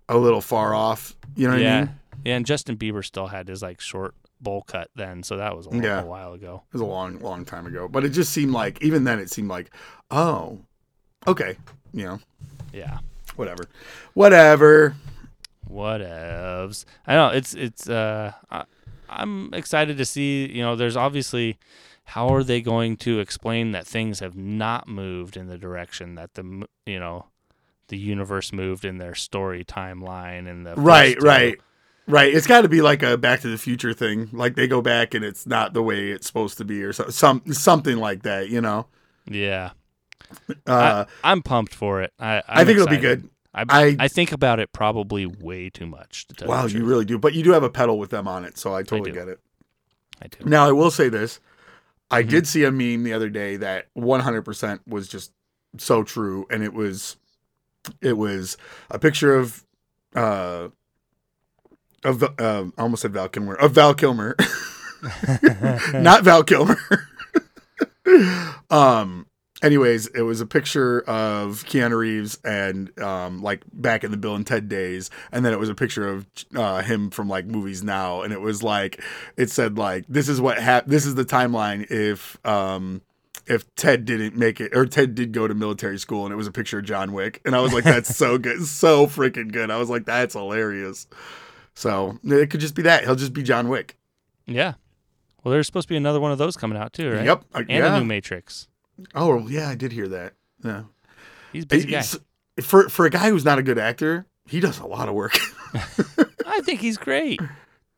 [SPEAKER 1] a little far off. You know what
[SPEAKER 2] yeah,
[SPEAKER 1] I mean?
[SPEAKER 2] yeah. And Justin Bieber still had his like short bowl cut then, so that was a,
[SPEAKER 1] Yeah.
[SPEAKER 2] a while ago.
[SPEAKER 1] It was a long, long time ago. But it just seemed like even then, it seemed like, oh, okay, you know,
[SPEAKER 2] Yeah.
[SPEAKER 1] whatever, whatever.
[SPEAKER 2] Whatevs. I know it's it's. uh I, I'm excited to see. You know, there's obviously. How are they going to explain that things have not moved in the direction that the you know, the universe moved in their story timeline and the
[SPEAKER 1] Right,
[SPEAKER 2] two?
[SPEAKER 1] right, right. It's got to be like a Back to the Future thing. Like they go back and it's not the way it's supposed to be, or so, some something like that. You know.
[SPEAKER 2] Yeah,
[SPEAKER 1] Uh,
[SPEAKER 2] I, I'm pumped for it. I
[SPEAKER 1] I
[SPEAKER 2] I'm
[SPEAKER 1] think it'll be good.
[SPEAKER 2] I,
[SPEAKER 1] I-
[SPEAKER 2] I think about it probably way too much. To tell
[SPEAKER 1] Wow,
[SPEAKER 2] the
[SPEAKER 1] you really do. But you do have a pedal with them on it, so I totally
[SPEAKER 2] do.
[SPEAKER 1] get it.
[SPEAKER 2] I do.
[SPEAKER 1] Now I will say this: I
[SPEAKER 2] Mhm.
[SPEAKER 1] did see a meme the other day that 100% was just so true, and it was it was a picture of uh of uh, I almost said Val Kilmer of Val Kilmer, not Val Kilmer. um. Anyways, it was a picture of Keanu Reeves and um like back in the Bill and Ted days, and then it was a picture of uh, him from like movies now, and it was like it said like this is what hap- this is the timeline if um if Ted didn't make it or Ted did go to military school and it was a picture of John Wick and I was like that's so good so freaking good I was like that's hilarious so it could just be that he'll just be John Wick
[SPEAKER 2] Yeah. Well, there's supposed to be another one of those coming out too, right?
[SPEAKER 1] yep I-
[SPEAKER 2] And
[SPEAKER 1] yeah
[SPEAKER 2] a new Matrix.
[SPEAKER 1] Oh yeah I did hear that yeah
[SPEAKER 2] He's a busy guy.
[SPEAKER 1] For for a guy who's not a good actor he does a lot of work
[SPEAKER 2] I think he's great.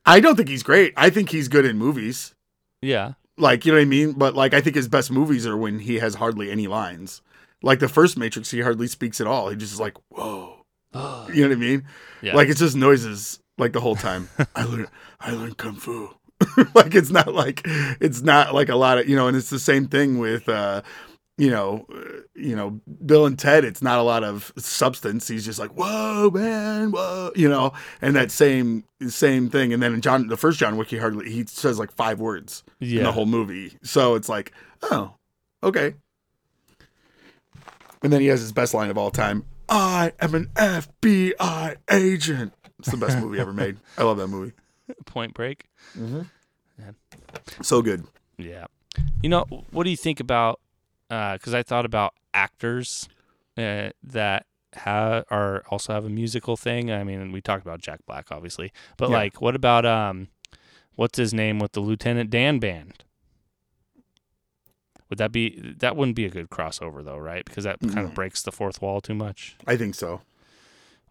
[SPEAKER 1] I don't think he's great I think he's good in movies
[SPEAKER 2] Yeah.
[SPEAKER 1] Like, you know what I mean? But like I think his best movies are when he has hardly any lines. Like the first Matrix, he hardly speaks at all. He just is like, whoa. You know what I mean?
[SPEAKER 2] Yeah.
[SPEAKER 1] Like it's just noises like the whole time. I learned I learned kung fu. like it's not like it's not like a lot of you know, and it's the same thing with uh you know, uh, you know, Bill and Ted. It's not a lot of substance. He's just like, "Whoa, man, whoa," you know, and that same same thing. And then in John, the first John Wick, he hardly he says like five words
[SPEAKER 2] yeah.
[SPEAKER 1] in the whole movie. So it's like, oh, okay. And then he has his best line of all time I am an FBI agent. It's the best movie ever made. I love that movie.
[SPEAKER 2] Point Break.
[SPEAKER 1] So good.
[SPEAKER 2] Yeah. You know, what do you think about? Because I thought about actors uh, that have are also have a musical thing. I mean, we talked about Jack Black, obviously, but
[SPEAKER 1] Yeah.
[SPEAKER 2] like, what about um, what's his name with the Lieutenant Dan band? Would that be that wouldn't be a good crossover though, right? Because that kind of breaks the fourth wall too much.
[SPEAKER 1] I think so.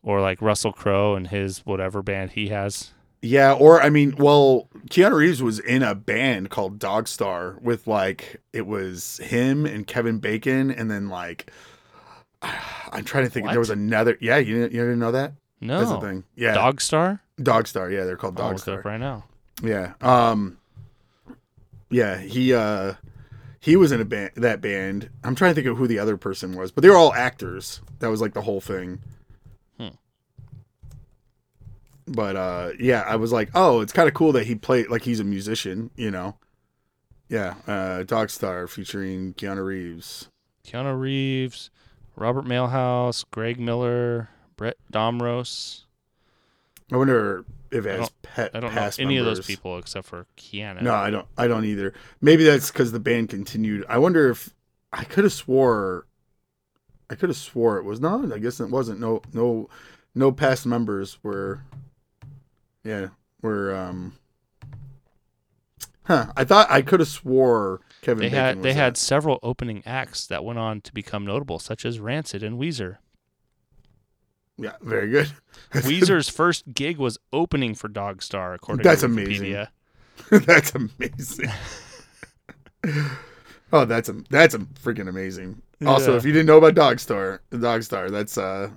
[SPEAKER 2] Or like Russell Crowe and his whatever band he has.
[SPEAKER 1] Yeah, or I mean, well, Keanu Reeves was in a band called Dogstar with like it was him and Kevin Bacon, and then like I'm trying to think.
[SPEAKER 2] What?
[SPEAKER 1] There was another. Yeah, you didn't, you didn't know that?
[SPEAKER 2] No.
[SPEAKER 1] That's the thing. Yeah,
[SPEAKER 2] Dogstar?
[SPEAKER 1] Dog Star. Yeah, they're called
[SPEAKER 2] I'll
[SPEAKER 1] Dog
[SPEAKER 2] look it
[SPEAKER 1] Star.
[SPEAKER 2] up right now.
[SPEAKER 1] Yeah. Um. Yeah, he uh, he was in a band. That band. I'm trying to think of who the other person was, but they were all actors. That was like the whole thing. But uh, yeah, I was like, oh, it's kind of cool that he played like he's a musician. You know. Yeah. Uh, Dogstar featuring Keanu Reeves.
[SPEAKER 2] Keanu Reeves, Robert Mailhouse, Greg Miller, Bret Domrose.
[SPEAKER 1] I wonder if it has pet.
[SPEAKER 2] I don't know any of those people except for Keanu.
[SPEAKER 1] No, I don't. I don't either. Maybe that's because the band continued. I wonder if I could have swore. I could have swore it was not. I guess it wasn't. No, no, no past members were. Yeah, were. um Huh. I thought I could have swore Kevin.
[SPEAKER 2] They
[SPEAKER 1] Bacon
[SPEAKER 2] had they
[SPEAKER 1] that.
[SPEAKER 2] had several opening acts that went on to become notable, such as Rancid and Weezer.
[SPEAKER 1] Yeah, very good.
[SPEAKER 2] Weezer's first gig was opening for Dogstar, according
[SPEAKER 1] That's
[SPEAKER 2] to
[SPEAKER 1] amazing.
[SPEAKER 2] Wikipedia.
[SPEAKER 1] that's amazing. oh, that's a that's a freaking amazing. Also,
[SPEAKER 2] Yeah.
[SPEAKER 1] if you didn't know about Dogstar, Dog Star, that's uh,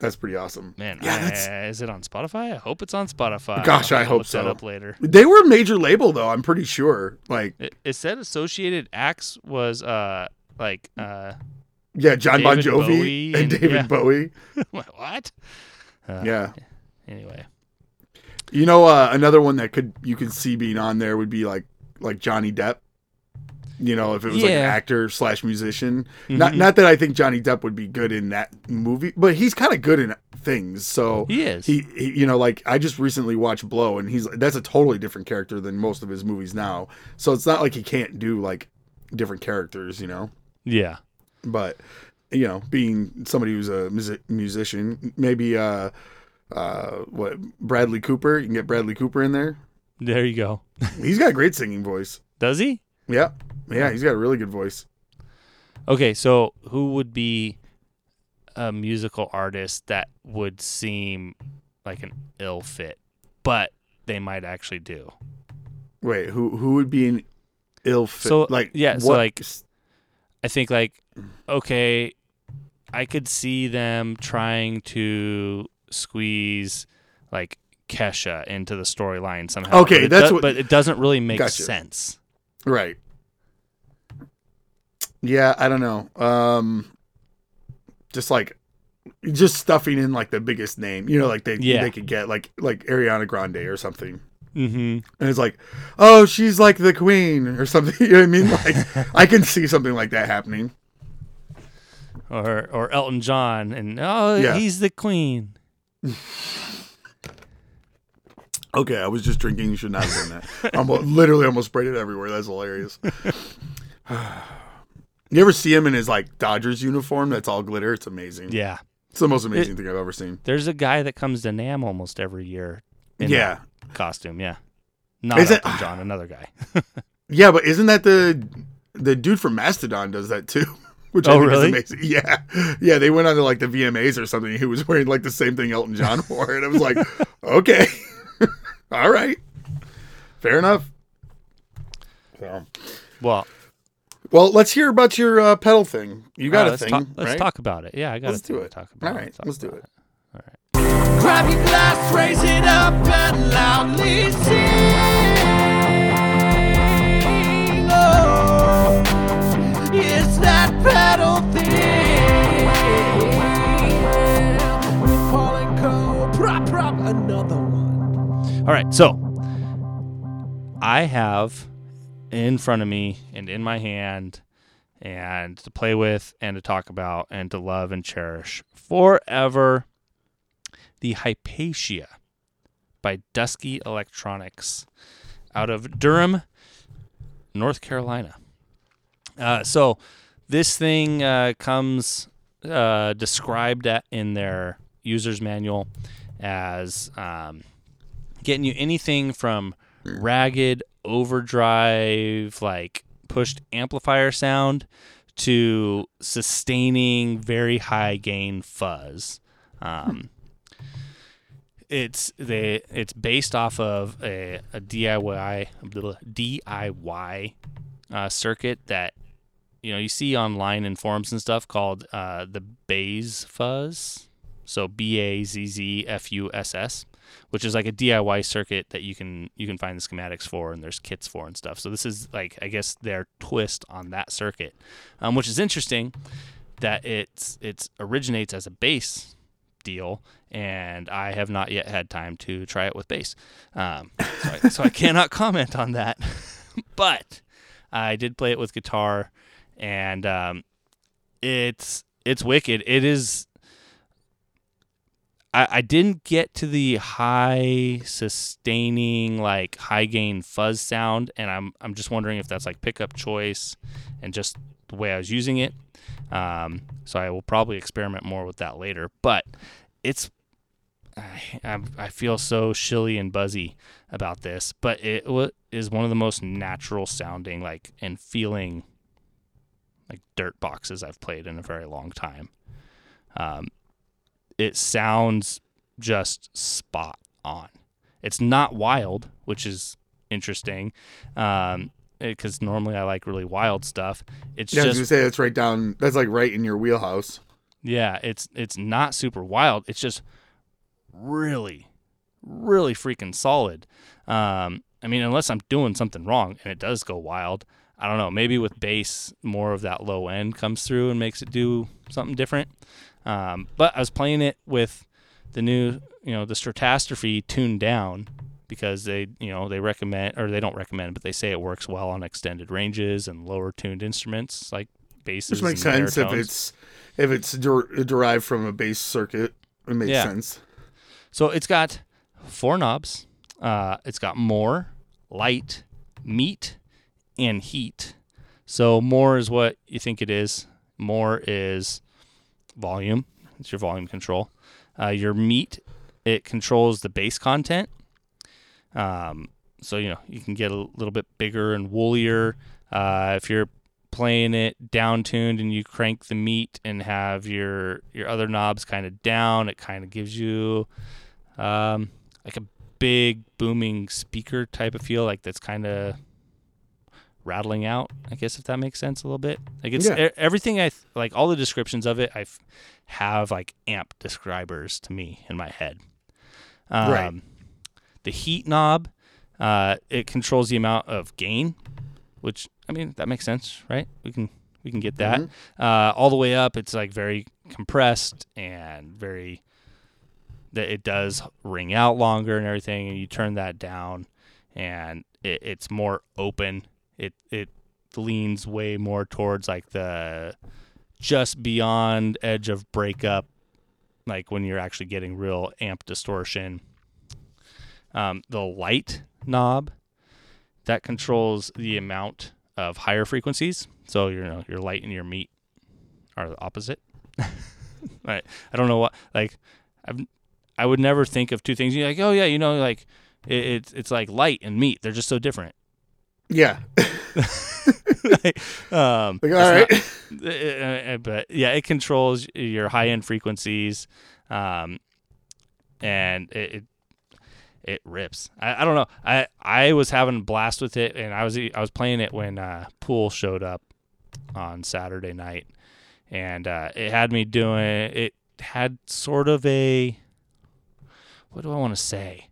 [SPEAKER 1] that's pretty awesome.
[SPEAKER 2] Man,
[SPEAKER 1] yeah,
[SPEAKER 2] I- is it on Spotify? I hope it's on Spotify.
[SPEAKER 1] Gosh, I hope so.
[SPEAKER 2] up later.
[SPEAKER 1] they were a major label though. I'm pretty sure. Like,
[SPEAKER 2] It, it said associated acts was uh like uh
[SPEAKER 1] yeah, Jon Bon Jovi and,
[SPEAKER 2] and-
[SPEAKER 1] David
[SPEAKER 2] yeah.
[SPEAKER 1] Bowie.
[SPEAKER 2] what? Uh,
[SPEAKER 1] Yeah,
[SPEAKER 2] Anyway,
[SPEAKER 1] you know, uh, another one that could you could see being on there would be like like Johnny Depp. You know, if it was like an actor slash musician. Not
[SPEAKER 2] Mhm.
[SPEAKER 1] not that I think Johnny Depp would be good in that movie, but he's kind of good in things. So
[SPEAKER 2] he is.
[SPEAKER 1] he, he you know like i just recently watched blow and he's that's a totally different character than most of his movies now so it's not like he can't do like different characters you know
[SPEAKER 2] yeah.
[SPEAKER 1] but you know being somebody who's a music, musician maybe uh uh what bradley cooper you can get bradley cooper in there
[SPEAKER 2] There you go.
[SPEAKER 1] he's got a great singing voice
[SPEAKER 2] Does he?
[SPEAKER 1] Yeah yeah he's got a really good voice
[SPEAKER 2] Okay, so who would be a musical artist that would seem like an ill fit, but they might actually do?
[SPEAKER 1] wait who who would be an ill fit
[SPEAKER 2] So,
[SPEAKER 1] like
[SPEAKER 2] yeah, so,
[SPEAKER 1] what-
[SPEAKER 2] like, I think like okay, I could see them trying to squeeze like Kesha into the storyline somehow.
[SPEAKER 1] Okay,
[SPEAKER 2] but it
[SPEAKER 1] that's what-
[SPEAKER 2] but it doesn't really make
[SPEAKER 1] Gotcha.
[SPEAKER 2] sense.
[SPEAKER 1] Right. Yeah, I don't know. Um just like just stuffing in like the biggest name, you know, like they
[SPEAKER 2] Yeah.
[SPEAKER 1] they could get like like Ariana Grande or something.
[SPEAKER 2] Mm-hmm.
[SPEAKER 1] And it's like, "Oh, she's like the queen" or something. You know what I mean? Like I can see something like that happening.
[SPEAKER 2] Or or Elton John, and oh,
[SPEAKER 1] Yeah.
[SPEAKER 2] he's the queen.
[SPEAKER 1] Okay, I was just drinking. You should not have done that. I'm literally almost sprayed it everywhere. That's hilarious. you ever see him in his like Dodgers uniform? That's all glitter. It's amazing.
[SPEAKER 2] Yeah.
[SPEAKER 1] It's the most amazing thing I've ever seen.
[SPEAKER 2] There's a guy that comes to NAMM almost every year. In
[SPEAKER 1] Yeah.
[SPEAKER 2] costume. Yeah. Not
[SPEAKER 1] Is it-
[SPEAKER 2] Elton John, another guy.
[SPEAKER 1] Yeah, but isn't that the the dude from Mastodon does that too? Which
[SPEAKER 2] Oh,
[SPEAKER 1] I think
[SPEAKER 2] really?
[SPEAKER 1] is amazing. Yeah, yeah. They went on to like the VMAs or something. He was wearing like the same thing Elton John wore, and I was like, okay, all right, fair enough. So,
[SPEAKER 2] Well,
[SPEAKER 1] well, let's hear about your uh, pedal thing. You got
[SPEAKER 2] uh,
[SPEAKER 1] a
[SPEAKER 2] let's
[SPEAKER 1] thing,
[SPEAKER 2] talk, let's
[SPEAKER 1] right?
[SPEAKER 2] talk about it. Yeah, I got
[SPEAKER 1] Let's
[SPEAKER 2] a thing
[SPEAKER 1] do
[SPEAKER 2] to
[SPEAKER 1] it.
[SPEAKER 2] talk about.
[SPEAKER 1] All right,
[SPEAKER 2] talk
[SPEAKER 1] let's do
[SPEAKER 2] about
[SPEAKER 1] it.
[SPEAKER 2] All right.
[SPEAKER 3] Grab your glass, raise it up, and loudly sing.
[SPEAKER 2] All right, so I have in front of me and in my hand and to play with and to talk about and to love and cherish forever the Hypatia by Dusky Electronics out of Durham, North Carolina. Uh, so this thing uh, comes uh, described in their user's manual as um, getting you anything from ragged overdrive, like pushed amplifier sound, to sustaining very high gain fuzz. Um, it's they it's based off of a, a DIY little DIY uh, circuit that you know you see online in forums and stuff called uh, the Bazz Fuss, so B A Z Z F U S S, which is like a DIY circuit that you can you can find the schematics for and there's kits for and stuff. So this is like I guess their twist on that circuit, um, which is interesting that it's it's originates as a bass deal, and I have not yet had time to try it with bass, um, so, I, so I cannot comment on that. but I did play it with guitar, and um, it's it's wicked. It is. I, I didn't get to the high sustaining like high gain fuzz sound, and I'm I'm just wondering if that's like pickup choice and just the way I was using it. Um, so I will probably experiment more with that later. But it's I, I feel so shilly and buzzy about this, but it is one of the most natural sounding like and feeling like dirt boxes I've played in a very long time. Um, it sounds just spot on. It's not wild, which is interesting. Um, because normally I like really wild stuff. It's
[SPEAKER 1] Yeah, I was
[SPEAKER 2] just
[SPEAKER 1] gonna say that's right down. That's like right in your wheelhouse.
[SPEAKER 2] yeah, it's it's not super wild. It's just really, really freaking solid. Um, I mean, unless I'm doing something wrong and it does go wild, I don't know. Maybe with bass, more of that low end comes through and makes it do something different. Um, but I was playing it with the new, you know, the Stratastrophe tuned down because they, you know, they recommend or they don't recommend, but they say it works well on extended ranges and lower tuned instruments like basses.
[SPEAKER 1] Which makes sense if it's if it's der- derived from a bass circuit. It makes
[SPEAKER 2] Yeah.
[SPEAKER 1] sense.
[SPEAKER 2] So it's got four knobs. Uh, it's got more, light, meat, and heat. So more is what you think it is. More is volume. It's your volume control. Uh, your meat, it controls the bass content. Um, so you know you can get a little bit bigger and woolier. Uh, if you're playing it down tuned and you crank the meat and have your your other knobs kind of down, it kind of gives you um, like a big booming speaker type of feel, like that's kind of rattling out. I guess if that makes sense a little bit. Like it's
[SPEAKER 1] Yeah.
[SPEAKER 2] everything I th- like all the descriptions of it. I f- have like amp describers to me in my head. Um,
[SPEAKER 1] Right.
[SPEAKER 2] The heat knob, uh, it controls the amount of gain, which I mean that makes sense, right? We can we can get that uh, all the way up. It's like very compressed and very that it does ring out longer and everything. And you turn that down, and it, it's more open. It it leans way more towards like the just beyond edge of breakup, like when you're actually getting real amp distortion. Um, the light knob that controls the amount of higher frequencies. So you know your light and your meat are the opposite. right. I don't know what like I've I would never think of two things. You're like, oh yeah, you know, like it, it's it's like light and meat. They're just so different.
[SPEAKER 1] Yeah.
[SPEAKER 2] um,
[SPEAKER 1] Like, all right.
[SPEAKER 2] not- uh, uh, but yeah, it controls your high end frequencies, um, and it, it it rips. I, I don't know. I I was having a blast with it, and I was I was playing it when uh, Poole showed up on Saturday night, and uh, it had me doing. It had sort of a what do I want to say?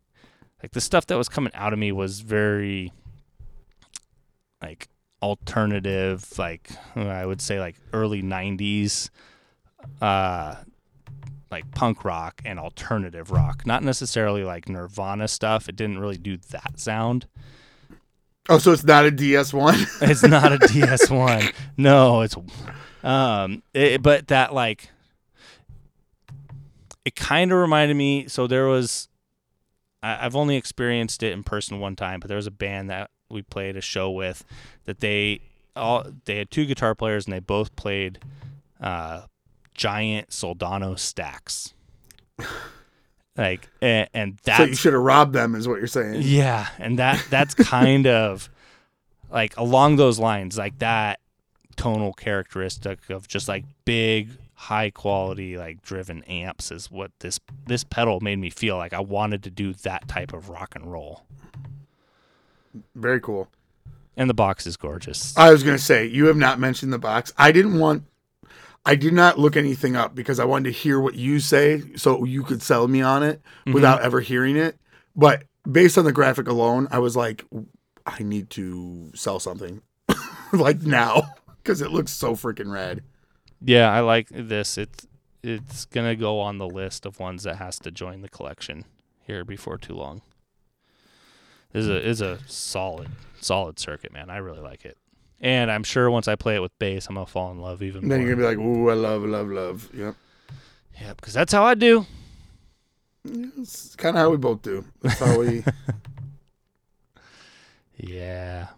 [SPEAKER 2] Like the stuff that was coming out of me was very like alternative, like I would say like early '90s, uh, like punk rock and alternative rock. Not necessarily like Nirvana stuff. It didn't really do that sound.
[SPEAKER 1] Oh, so it's not a DS1.
[SPEAKER 2] It's not a DS1. No, it's um it, but that like it kind of reminded me so there was I, I've only experienced it in person one time, but there was a band that we played a show with that they all they had two guitar players and they both played uh giant Soldano stacks. Like and, and that's
[SPEAKER 1] so you should have robbed them, is what you're saying.
[SPEAKER 2] yeah, and that that's kind of like along those lines, like that tonal characteristic of just like big, high quality, like driven amps is what this this pedal made me feel like I wanted to do that type of rock and roll.
[SPEAKER 1] Very cool.
[SPEAKER 2] And the box is gorgeous.
[SPEAKER 1] I was gonna say you have not mentioned the box. I didn't want. I did not look anything up because I wanted to hear what you say, so you could sell me on it
[SPEAKER 2] Mm-hmm.
[SPEAKER 1] without ever hearing it. But based on the graphic alone, I was like, I need to sell something like now because it looks so freaking rad.
[SPEAKER 2] Yeah, I like this. It's it's gonna go on the list of ones that has to join the collection here before too long. This is a is a solid solid circuit, man. I really like it, and I'm sure once I play it with bass, I'm gonna fall in love even more.
[SPEAKER 1] And then
[SPEAKER 2] more.
[SPEAKER 1] you're gonna be like, ooh, I love, love, love. Yep.
[SPEAKER 2] Yep, because that's how I do.
[SPEAKER 1] It's kind of how we both do. That's how we.
[SPEAKER 2] Yeah.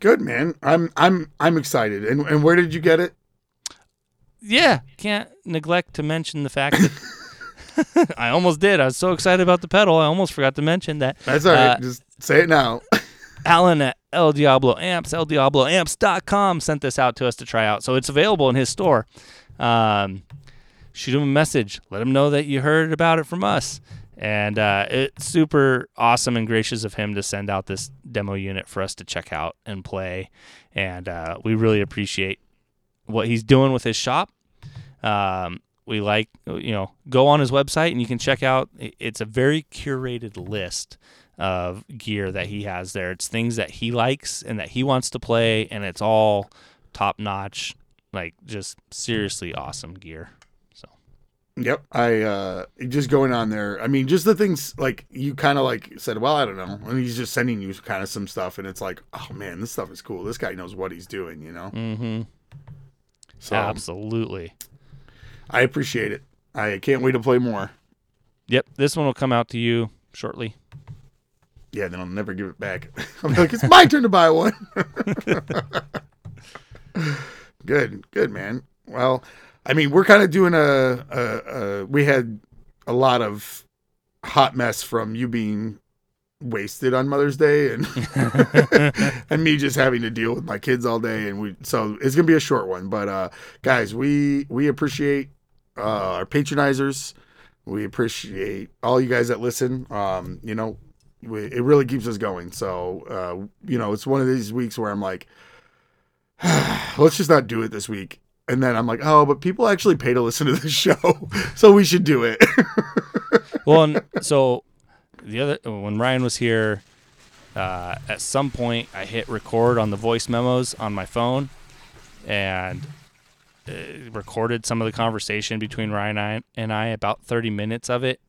[SPEAKER 1] Good man. I'm I'm I'm excited. And and where did you get it?
[SPEAKER 2] Yeah, can't neglect to mention the fact that I almost did. I was so excited about the pedal, I almost forgot to mention that
[SPEAKER 1] That's all right.
[SPEAKER 2] Uh,
[SPEAKER 1] Just say it now.
[SPEAKER 2] Alan at El Diablo Amps, eldiabloamps.com sent this out to us to try out. So it's available in his store. Um, shoot him a message. Let him know that you heard about it from us. And uh, it's super awesome and gracious of him to send out this demo unit for us to check out and play. And uh, we really appreciate what he's doing with his shop. Um, we like, you know, go on his website and you can check out. It's a very curated list of gear that he has there. It's things that he likes and that he wants to play, and it's all top notch, like just seriously awesome gear. So
[SPEAKER 1] Yep. I uh just going on there. I mean, just the things like you kind of like said, well, I don't know. And he's just sending you kind of some stuff and it's like, oh man, this stuff is cool. This guy knows what he's doing, you know.
[SPEAKER 2] mm-hmm.
[SPEAKER 1] So
[SPEAKER 2] absolutely.
[SPEAKER 1] I appreciate it. I can't wait to play more.
[SPEAKER 2] Yep, this one will come out to you shortly.
[SPEAKER 1] Yeah, then I'll never give it back. I'm like, it's my turn to buy one. good, good, man. Well, I mean, we're kind of doing a, a, a. We had a lot of hot mess from you being wasted on Mother's Day and and me just having to deal with my kids all day and we so it's gonna be a short one but uh guys we we appreciate uh our patronizers. We appreciate all you guys that listen. Um you know we, it really keeps us going. So uh you know it's one of these weeks where i'm like let's just not do it this week. And then i'm like oh but people actually pay to listen to this show. So we should do it.
[SPEAKER 2] Well, so the other when Ryan was here, uh, at some point I hit record on the voice memos on my phone, and recorded some of the conversation between Ryan and I, about thirty minutes of it,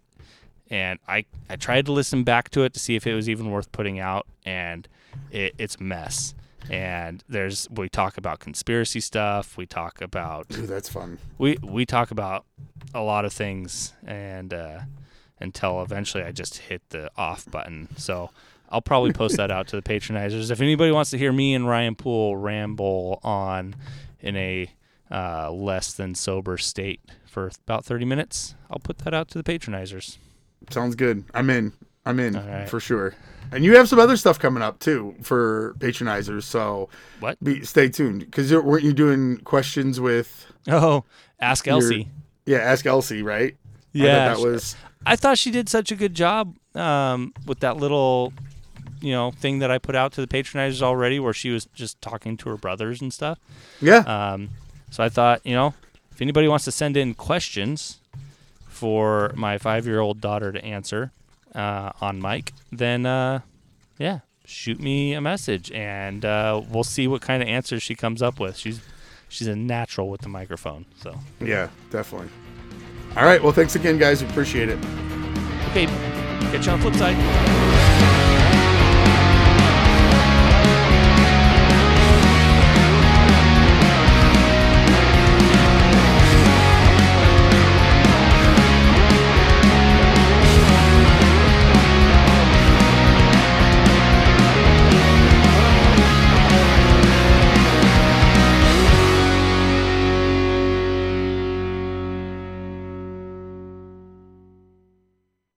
[SPEAKER 2] and I I tried to listen back to it to see if it was even worth putting out, and it, it's a mess. And there's we talk about conspiracy stuff. We talk about
[SPEAKER 1] Dude, that's fun
[SPEAKER 2] we we talk about a lot of things and uh, until eventually I just hit the off button. So I'll probably post that out to the patronizers. If anybody wants to hear me and Ryan Poole ramble on in a uh, less than sober state for about 30 minutes, I'll put that out to the patronizers.
[SPEAKER 1] Sounds good. I'm in. I'm in
[SPEAKER 2] right.
[SPEAKER 1] for sure. And you have some other stuff coming up too for patronizers, so
[SPEAKER 2] What?
[SPEAKER 1] be stay tuned because weren't you doing questions with
[SPEAKER 2] Oh, ask
[SPEAKER 1] Your-
[SPEAKER 2] Elsie.
[SPEAKER 1] yeah Ask Elsie right? I
[SPEAKER 2] Yeah,
[SPEAKER 1] that was
[SPEAKER 2] I thought she did such a good job um, with that little, you know, thing that I put out to the patronizers already, where she was just talking to her brothers and stuff.
[SPEAKER 1] yeah.
[SPEAKER 2] Um, so I thought, you know, if anybody wants to send in questions for my five-year-old daughter to answer uh, on mic, then uh, yeah, shoot me a message, and uh, we'll see what kind of answers she comes up with. She's she's a natural with the microphone, so
[SPEAKER 1] yeah, definitely. All right. Well, thanks again, guys. We appreciate it.
[SPEAKER 2] okay. Catch you on the flip side.